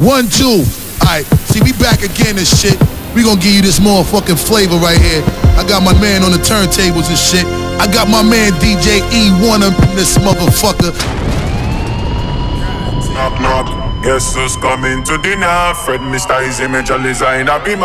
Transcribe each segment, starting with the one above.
One, two. Alright, see we back again and shit. We gonna give you this motherfucking flavor right here. I got my man on the turntables and shit. I got my man DJ E1 up in this motherfucker. Knock knock. Guess who's coming to dinner? Fred Mr. His image, a design, a beamer.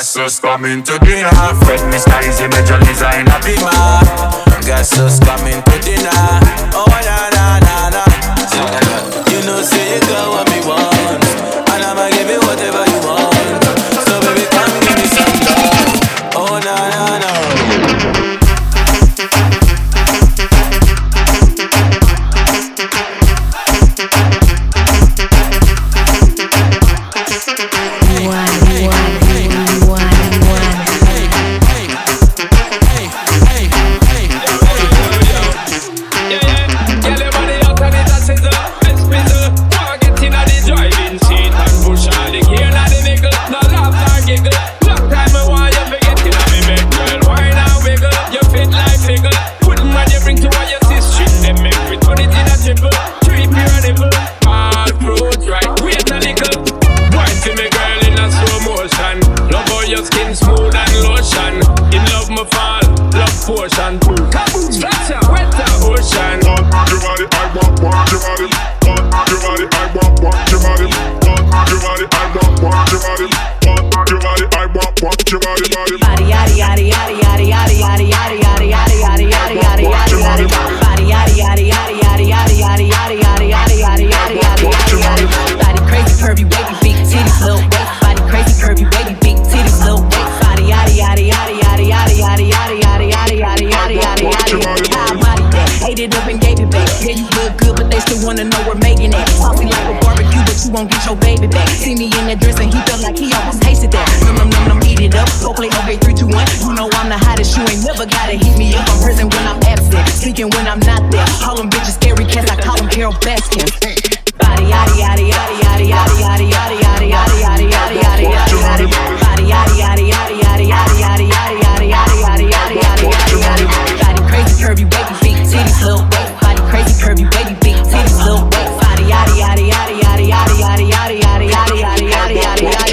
Gasos coming to dinner. Fred Mr. Eazi Major Lazer in a Beamer. Gasos coming to dinner. Oh na na na na. You know say you go up heat it up and gave it back. Yeah, you look good, but they still wanna know we're making it. Saucy like a barbecue, but you won't get your baby back. See me in that dress and he felt like he almost tasted that. Num num num num, eat it up. Go play okay, three, two, one. You know I'm the hottest, you ain't never gotta heat me up. I'm present when I'm absent, speaking when I'm not there. Call them bitches scary cats, I call them Carole Baskin. Body, yaddy, yaddy, yaddy, yaddy, yaddy, yaddy, yaddy, yaddy, yaddy, yaddy, yaddy, yaddy, yaddy, yaddy, body, yaddy, yaddy, yaddy, yaddy, yaddy, yaddy, yaddy, yaddy, yaddy, yaddy, yaddy, yaddy, yaddy, yaddy, yaddy, crazy curvy baby.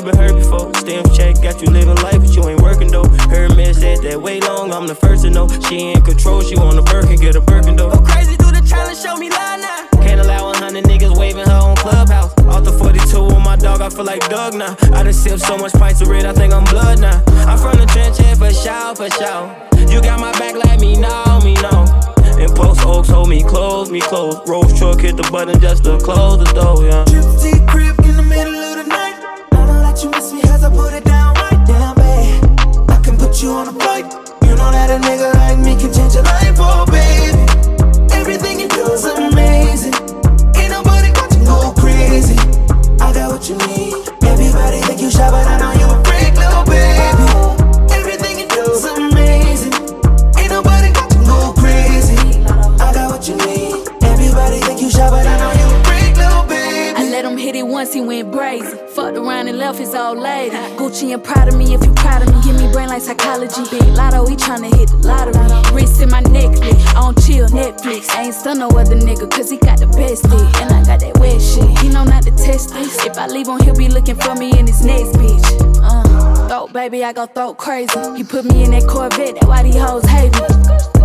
you been hurt before. Stamp check, got you living life, but you ain't working though. Hermes said that way long, I'm the first to know. She in control, she want a Birkin, get a Birkin though. Go crazy, do the challenge, show me line now. Can't allow a hundred niggas waving her on Clubhouse. Off the 42 with my dog, I feel like Doug now. I done sipped so much pints of red, I think I'm blood now. I'm from the trench, yeah, for sure, for sure. You got my back, let me know, me know. And post oaks hold me close, me close. Rose truck hit the button just to close the door, yeah. Gypsy crib you miss me as I put it down right down, babe. I can put you on a flight. You know that a nigga like me can change your life, oh baby. Everything you do is amazing. Ain't nobody got you go crazy. I got what you need. Everybody think you shy, but I know you once, he went brazen. Fucked around and left his old lady. Gucci and proud of me if you proud of me. Give me brain like psychology. Big lotto, he tryna hit the lottery. Wrist in my necklace, on chill Netflix. I ain't stun no other nigga, cause he got the best dick. And I got that wet shit. He know not to test this. If I leave him, he'll be looking for me in his next bitch. Uh, throat baby, I go throat crazy. He put me in that Corvette, that why these hoes hate me.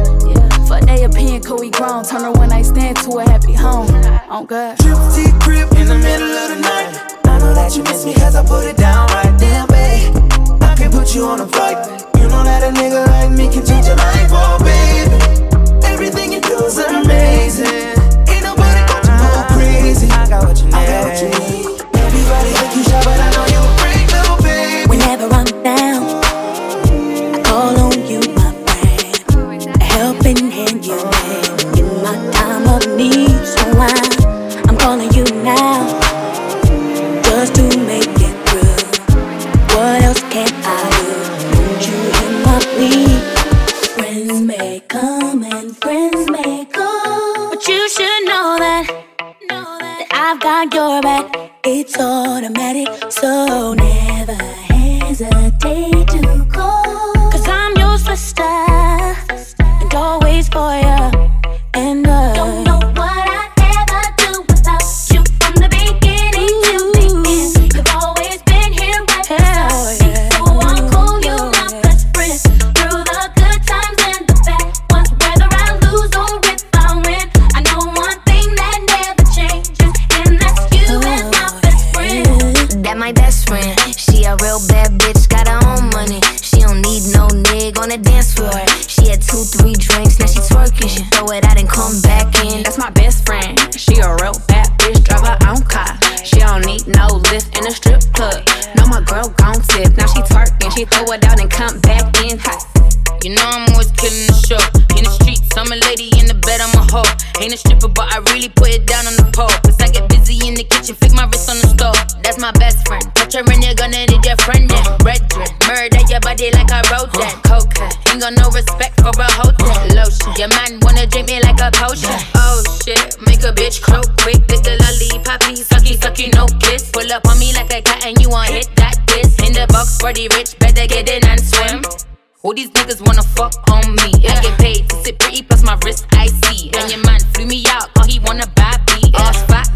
Fuck they opinion, cause we grown. Turn a one night stand to a happy home. On God. Gypsy crib in the middle of the night. I know that you miss me cause I put it down right there, babe. I can put you on a flight. You know that a nigga like me can change your life, oh baby. Everything you do is amazing. Ain't nobody got you go uh-huh. crazy. I got what you need. I got what you need. Everybody think you shy, but I a stripper, but I really put it down on the pole. Cause I get busy in the kitchen, flick my wrist on the stove. That's my best friend. Touch her and you're gonna need your friend then. Red dress, murder your body like I wrote that. Cocaine, ain't got no respect for a hotel. Lotion, your man wanna drink me like a potion. Oh shit, make a bitch croak quick. Lick the lollipop, me, sucky, sucky, no kiss. Pull up on me like a cat and you want hit that diss. In the box the rich, better get in and swim. All these niggas wanna fuck on me. I get paid to sit pretty, plus my wrist I see. And your man flew me out, cause he wanna buy me. Ass fat,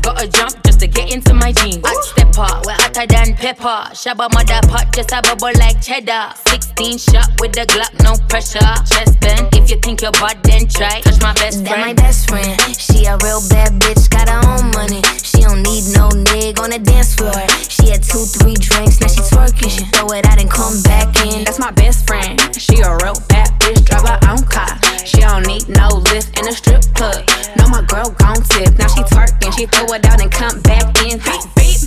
gotta jump just to get into my jeans. I Hot stepper, we're hotter than pepper. Shabba mother pot, just a bubble like cheddar. 16 shot with the Glock, no pressure. Chest bend, if you think you're bad, then try. Touch my best friend. That my friend. best friend. She a real bad bitch, got her own money. She don't need no nigga on the dance floor. She had two, three drinks, now she twerking. She throw it out and come back in. That's my best friend. She a real bad bitch, drive her own car. She don't need no lift in a strip club. No, my girl gon' tip. Now she twerking, she throw it out and come back in. Beep, beep.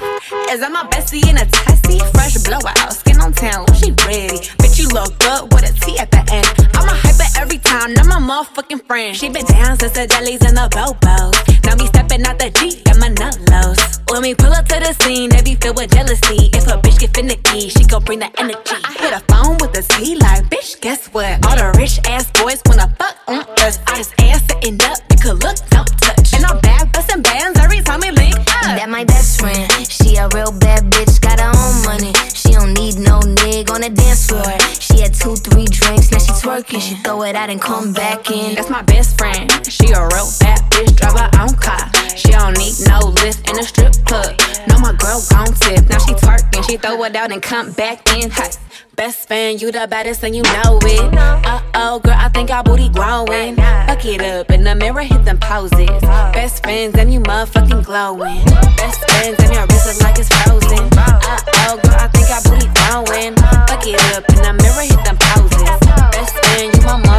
Is that my bestie in a taxi? Fresh blowout, skin on town, she ready. Bitch, you look good with a T at the end. I'm a hyper every time, I'm a motherfucking friend. She been down since the jellies and the bobos. Now me stepping out the Jeep, got my nut lows. When we pull up to the scene, they be filled with jealousy. If a bitch get finicky, she gon' bring the energy. I hit a phone the sea like, bitch, guess what? All the rich ass boys wanna fuck on us. I just ass sitting up, you could look, don't touch. And I'm back busting bands every time we link up. That my best friend, she a real bad bitch, got her own money. She don't need no nigga on the dance floor. She had two, three drinks, now she twerking. She throw it out and come back in. That's my best friend, she a real bad bitch, drive her own car. She don't need no lift in a strip club. No, my girl gon' tip, now she twerking. She throw it out and come back in. Hot. Best fan, you the baddest and you know it. Uh oh, girl, I think our booty growing. Fuck it up in the mirror, hit them poses. Best friends and you motherfucking glowing. Best friends and your wrist is like it's frozen. Uh oh, girl, I think our booty growing. Fuck it up in the mirror, hit them poses. Best friend, you my.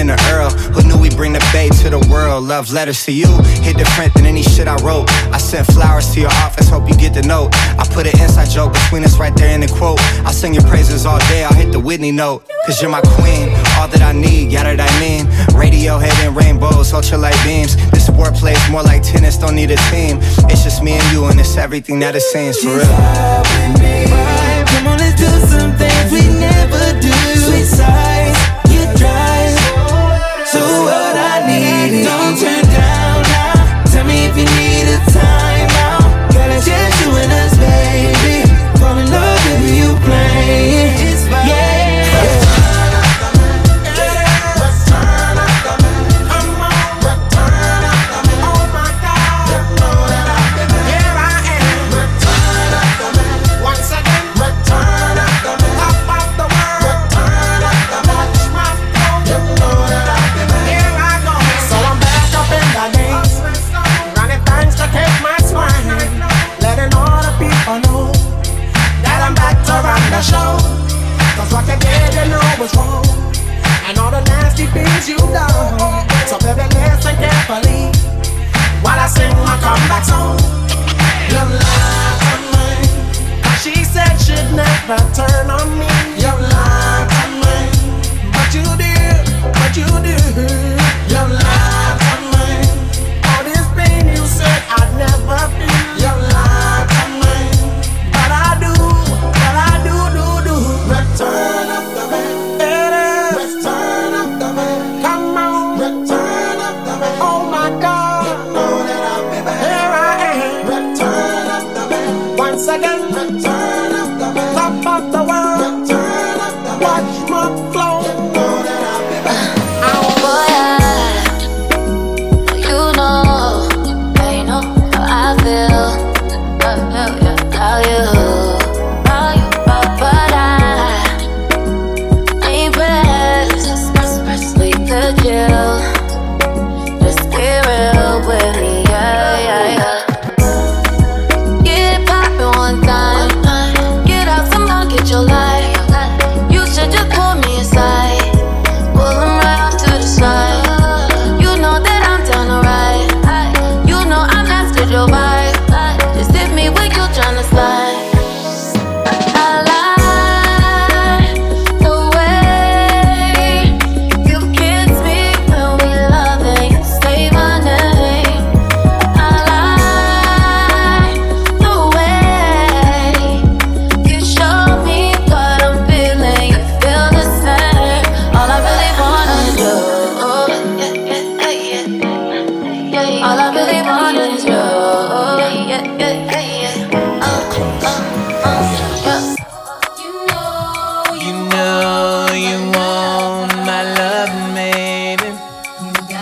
in the Earl. Who knew we bring the bay to the world? Love letters to you, hit different than any shit I wrote. I sent flowers to your office, hope you get the note. I put an inside joke between us right there in the quote. I'll sing your praises all day, I'll hit the Whitney note. Cause you're my queen, all that I need, yeah that I mean. Radiohead and rainbows, ultralight beams. This sport plays more like tennis, don't need a team. It's just me and you, and it's everything that it seems for real. Come on, let's do some things we never do. Sweet side. time.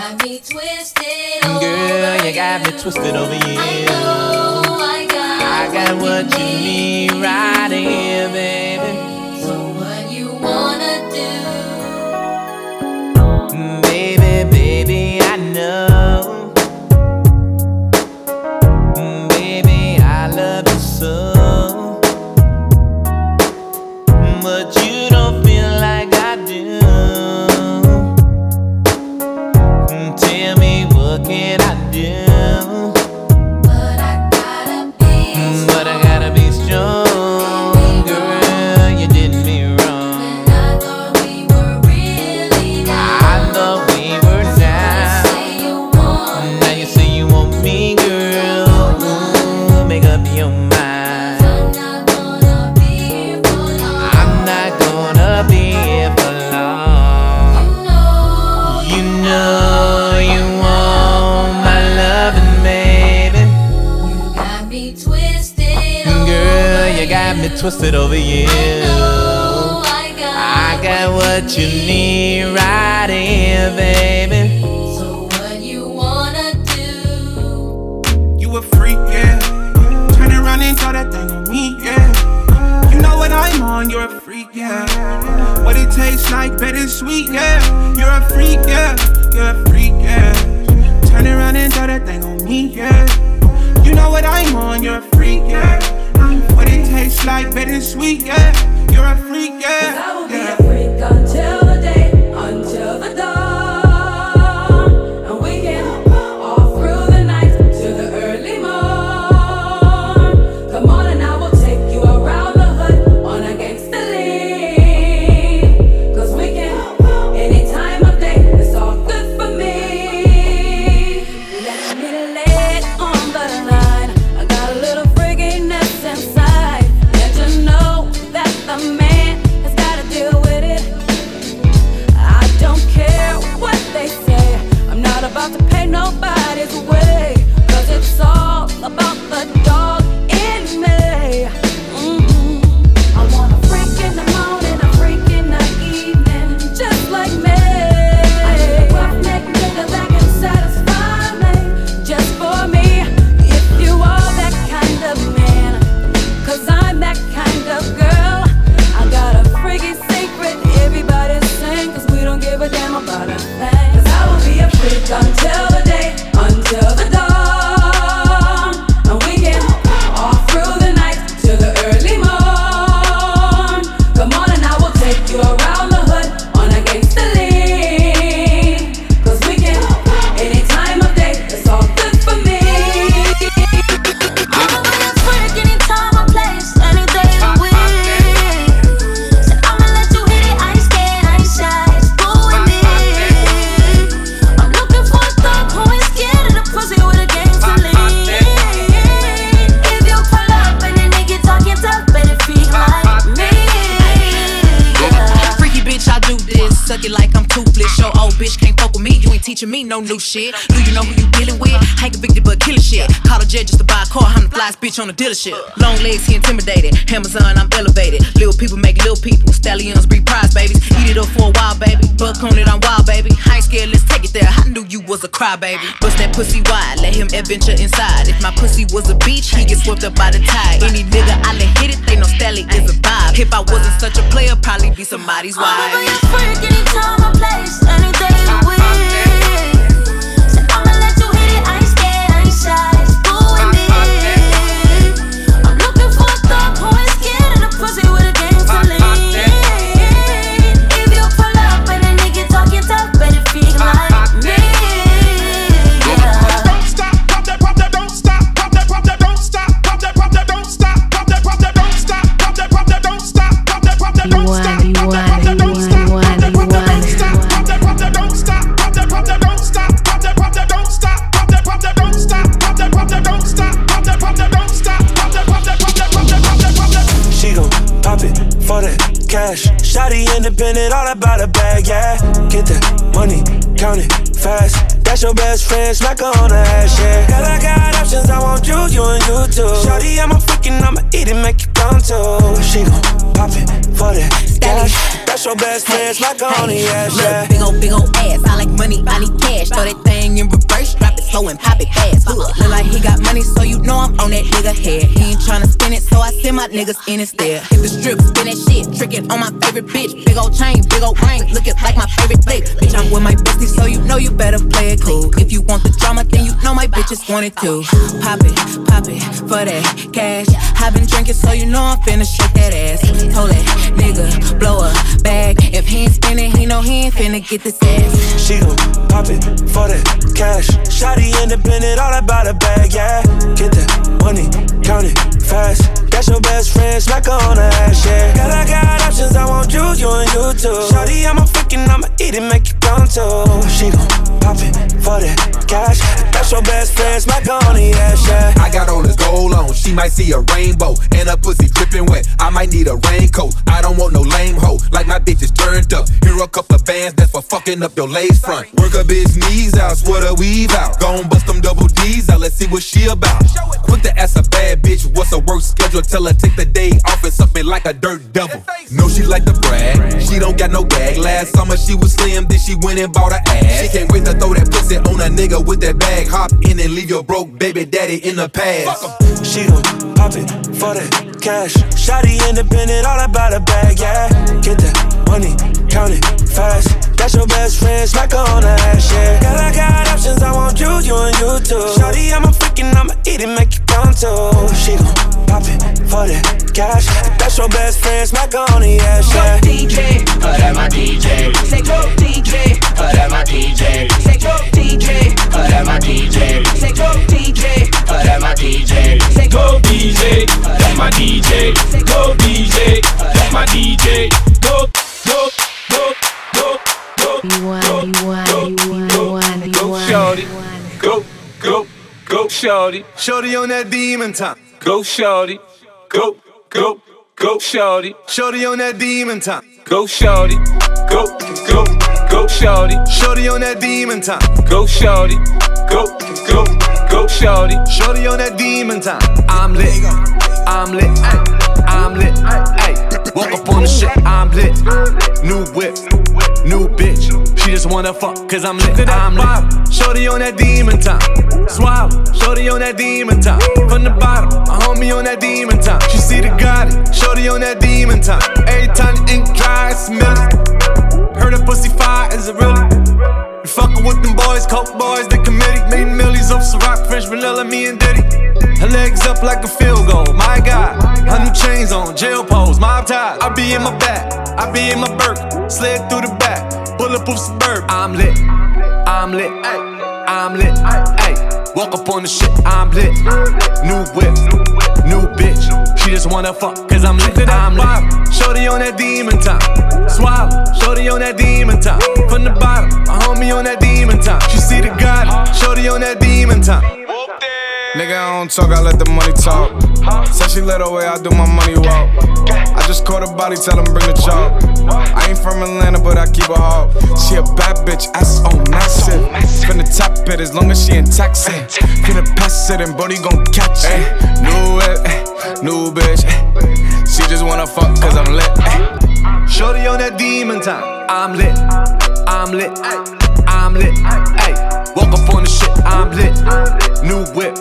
got me twisted. Girl, you got me twisted over you. I know I got, I got what, what you need, need right here, baby. Twisted over you. I got, I got what you need right here, baby. So what you wanna do? You a freak, yeah. Turn around and throw that thing on me, yeah. You know what I'm on, you're a freak, yeah. What it tastes like, better sweet, yeah. You're a freak, yeah. You're a freak, yeah. Turn around and throw that thing on me, yeah. Like, better sweet, yeah. You're a freak, yeah. No new shit. Do you know who you dealing with? Ain't convicted but killing shit. Call a jet just to buy a car. I'm the flyest bitch on the dealership. Long legs, he intimidated. Amazon, I'm elevated. Little people make little people. Stallions breed prize babies. Eat it up for a while, baby. Buck on it, I'm wild, baby. I ain't scared, let's take it there. I knew you was a crybaby. Bust that pussy wide, let him adventure inside. If my pussy was a beach, he get swept up by the tide. Any nigga I let hit it, they know Stally is a vibe. If I wasn't such a player, probably be somebody's wife. I'ma a freak anytime I place, any day of the week. That's your best friend, smack her on the ass, yeah. Girl, I got options, I want you, you and you too. Shorty, I'm a freaking, I'ma eat it, make you come too. She gon' pop it for that cash. That's your best friend, smack her on the ass, yeah. Look, big ol' big ol' ass. I like money, I need cash. Throw that thing in reverse, drop it slow and pop it fast. Look, look like he got money, so you know I'm on that nigga head. He ain't tryna spin it, so I send my niggas in instead. Hit the strip, spin that shit, trickin' on my favorite bitch. Big ol' chain, big ol' ring, lookin' like my favorite flick. Bitch, I'm with my bestie, so you know you better play it cool. If you want the drama, then you know my bitches want it too. Pop it, pop it for that cash. i been drinking, so you know I'm finna shake that ass. Told that nigga, blow a bag. If he ain't spinning, he know he ain't finna get this ass. She gon' pop it for that cash. Shotty independent, all about a bag, yeah. Get that money, count it fast. That's your best friend, smack her on the ass, yeah. Girl, I got options, I want you, you and you too. Shorty, I'm a freaking, I'ma eat it, make you come too. She gon' pop it for that cash. That's your best friend, smack her on the ass, yeah. I got all this gold on, she might see a rainbow. And her pussy dripping wet, I might need a raincoat. I don't want no lame hoe, like my bitch is turned up. Here a couple of bands that's for fucking up your lace front. Work a bitch knees out, sweat a weave out. Gon' bust them double D's out, let's see what she about. Quick to ask a bad bitch, what's a a work schedule. Tell her take the day off and suck me like a dirt devil. No, she like to brag. She don't got no gag. Last summer she was slim, then she went and bought her ass. She can't wait to throw that pussy on a nigga with that bag. Hop in and leave your broke baby daddy in the past. She pop it for that cash. Shotty independent, all about a bag, yeah. Get that money, count it fast. That's your best friend, smack her on the ass, yeah. Girl, I got options, I want you, you and you too. Shotty, I'm a freaking, I'ma eat it, make you come too. She gon' pop it for that cash. That's your best friend, smack her on the ass, yeah. Go DJ, oh that my DJ. Say go DJ, oh that my DJ. Say go DJ, oh that my DJ. Say go DJ, oh that my DJ. Say Go DJ, that's my DJ. Go DJ, that's my DJ. Go, go, go, go, go. You want, you want, you want, you want, you Go, want. shorty. Go, go, go, shorty. Shorty on that demon time. Go, shorty. Go, go, go, shorty. Shorty on that demon time. Go, shorty. Go, go, go, shorty. Shorty on that demon time. Go, shorty. Go, go, go, shorty. Shorty on that demon time. I'm lit. I'm lit. Ay. I'm lit. Ay. Woke up on the shit. I'm lit. New whip. New bitch. She just wanna fuck cause I'm lit. I'm lit. Shorty on that demon time. Swallow. Shorty on that demon time. From the bottom. A homie on that demon time. She see the Gotti. Shorty on that demon time. Every time the ink dry, it's milli. Heard a pussy fire, is it really? You fuckin' with them boys, coke boys, the committee. Made off Ciroc, French vanilla, me and Diddy. Her legs up like a field goal, my God. Her new chains on, jail pose, mob ties. I be in my back, I be in my Burke. Slid through the back, bulletproof suburb. I'm lit, I'm lit, ay, I'm lit, ay. Walk up on the shit, I'm lit. New whip. She just wanna fuck, cause I'm lit, I'm lit. Shorty on that demon time. Swallow, shorty on that demon time. From the bottom, a homie on that demon time. She see the God, shorty on that demon time. Nigga, I don't talk, I let the money talk. Said she let away, I do my money walk. I just caught a body, tell him bring the chalk. I ain't from Atlanta, but I keep a hawk. She a bad bitch, ass on massive. Finna top it as long as she in taxi. Finna pass it and Brody gon' catch it. New whip, eh, new bitch. eh. She just wanna fuck cause I'm lit. eh. Shorty on that demon time. I'm lit, I'm lit, I'm lit. Ay, woke up on the shit, I'm lit. New whip,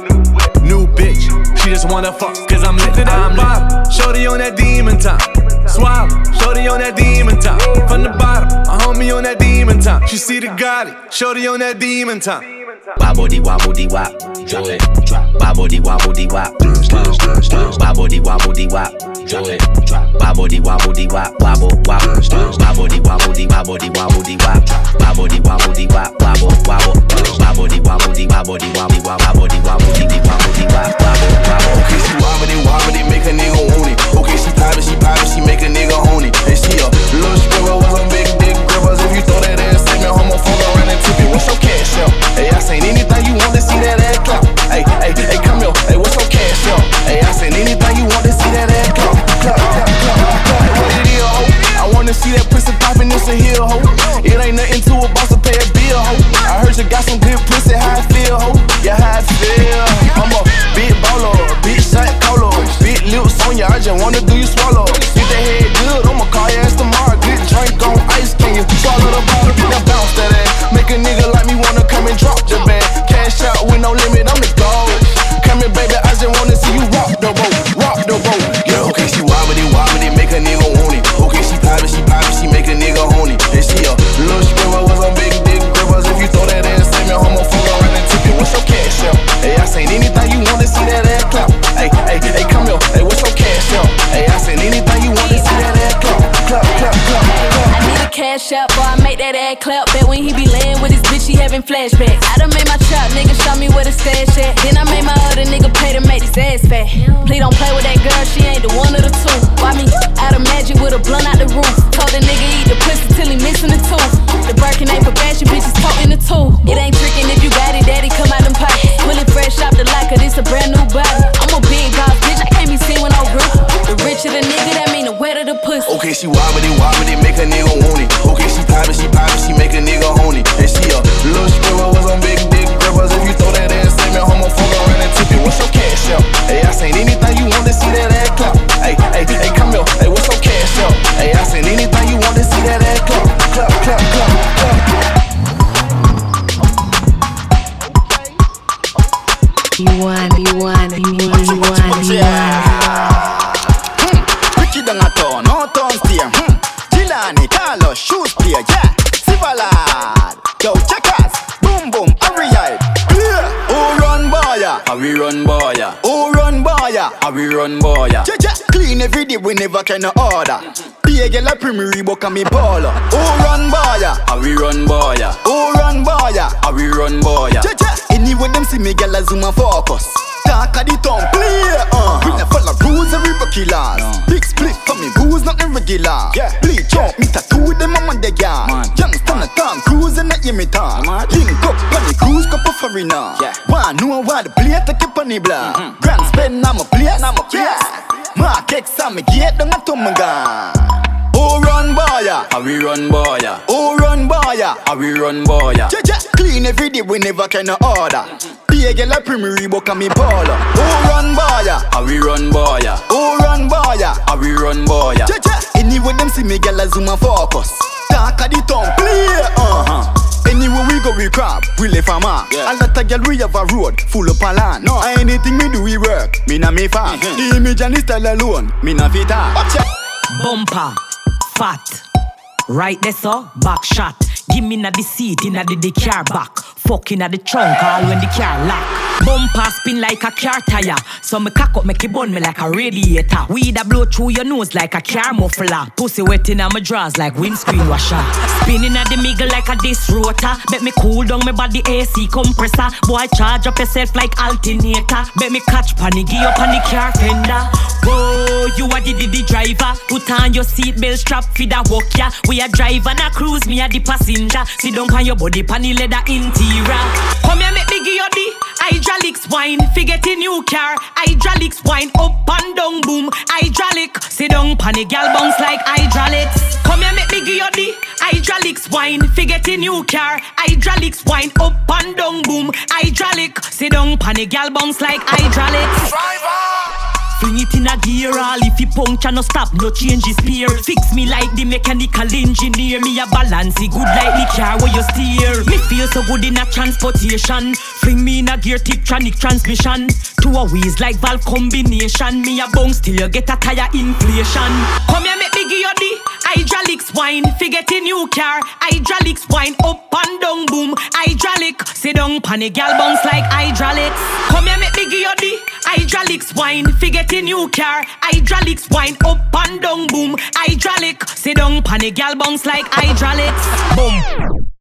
new bitch. She just wanna fuck cause I'm lit, I'm lit. Shorty on that demon time. Swallow, shorty on that demon time. From the bottom, a homie on that demon time. She see the Gotti, shorty on that demon time. Wobble dee wobble dee wop, do it. Wobble dee wobble dee wop, wobble dee wobble dee wop, do it. Wobble dee wobble dee wop, wobble wobble. Wobble dee wobble dee wobble dee wobble dee wop, wobble dee wobble dee wop, wobble wobble. Wobble dee wobble dee wobble dee wobble wop, wobble dee wobble dee wobble dee wop, wobble wobble. Okay, she wobbly, wobbly, make a nigga own it. Okay, she poppin', she poppin', she make a nigga own it. And she a little stripper with some big dick grippers. If you throw that ass at me, homophobe around and tip it. What's your cash out? Hey, I seen anything you want to see that ass clap. Hey, hey, hey, come here. Hey, what's your cash out? Hey, I seen anything you want to see that ass wanna see that pussy poppin', it's a heel, ho. It ain't nothing to a boss to pay a bill, ho. I heard you got some good pussy, how I feel, ho. Yeah, how I feel. Flashbacks. I done made my trap, nigga, show me where the stash at. Then I made my other nigga pay to make his ass fat. Please don't play with that girl, she ain't the one of the two. Why me out of magic with a blunt out the roof? Told the nigga eat the boya? How we run boy, yeah. Yeah. Clean every day, we never can order. Be a girl a premier Reebok and me baller. Who run boya? How we run boy. Who run boya? How we run boy, yeah. Yeah, yeah. Anyway, them see me, girl a zoom and focus. Talk of the town, play, uh. We never follow rules, every killers. Uh-huh. Big split for me, booze, nothing regular. Yeah. Bleach out, me tattoo them on the yard. Youngster, the Tom Cruise and me time. Link up, funny cruise, couple foreigner. Yeah. One know what the plate, take it on the block. Mm-hmm. Grand spend, I'm a place, I'm a place. Mark X, I'm a gate, don't have to. Who run boya? How we run boy, yeah. Who run boya? How we run boy, yeah. Yeah, yeah. Clean every day, we never can order. Be a girl a premier Reebok and me baller. Who run boya? How we run boy, yeah. Who run boya? How we run boy, yeah. Yeah, yeah. Anyway, them see me, girl a zoom and focus. Talk of the town, play, uh-huh. Anywhere we go, we crab, we left a mark. Yeah. A lot of girl, we have a road full of a land. No, anything me do, we work. Me na me farm. The image and the style alone, me na fit talk. Bumper, fat. Right there, so back shot. Give me na the seat, inna the, the car back. Fucking at the trunk, all when the car lock. Bumper spin like a car tire. So me cock up, make it burn me like a radiator. Weed a blow through your nose like a car muffler. Pussy wet inna my drawers like windscreen washer. Spinning at the middle like a disc rotor. Bet me cool down my body AC compressor. Boy, charge up yourself like alternator. Bet me catch panic, give up on the car fender. Whoa, you are the, the, driver. Put on your seatbelt strap, feed a walk ya. We a drive and a cruise, me a the passenger. Sit down on your body, pan the leather interior. Come here, make me give you the hydraulics wine. Forget a new car, hydraulics wine up and down, boom. Hydraulic, sit down, pan the gal bounce like hydraulics. Come here, make me give you the hydraulics wine. Forget a new car, hydraulics wine up and down, boom. Hydraulic, sit down, pan the gal bounce like hydraulics. Fling it in a gear, all if you puncture, no stop, no change his spear. Fix me like the mechanical engineer. Me a balance it good like the car where you steer. Me feel so good in a transportation. Fling me in a gear, Tiptronic transmission. Two a wheels like valve combination. Me a bounce till you get a tire inflation. Come here, make me give you the hydraulics wine. Forget a new car, hydraulics wine up and down, boom. Hydraulic, sit down, pan a gal bounce like hydraulics. Come here, make me give you the hydraulics wine. Forget a new car, hydraulics wine up and down, boom. Hydraulic, sit down, pan a gal bounce like hydraulics. Boom.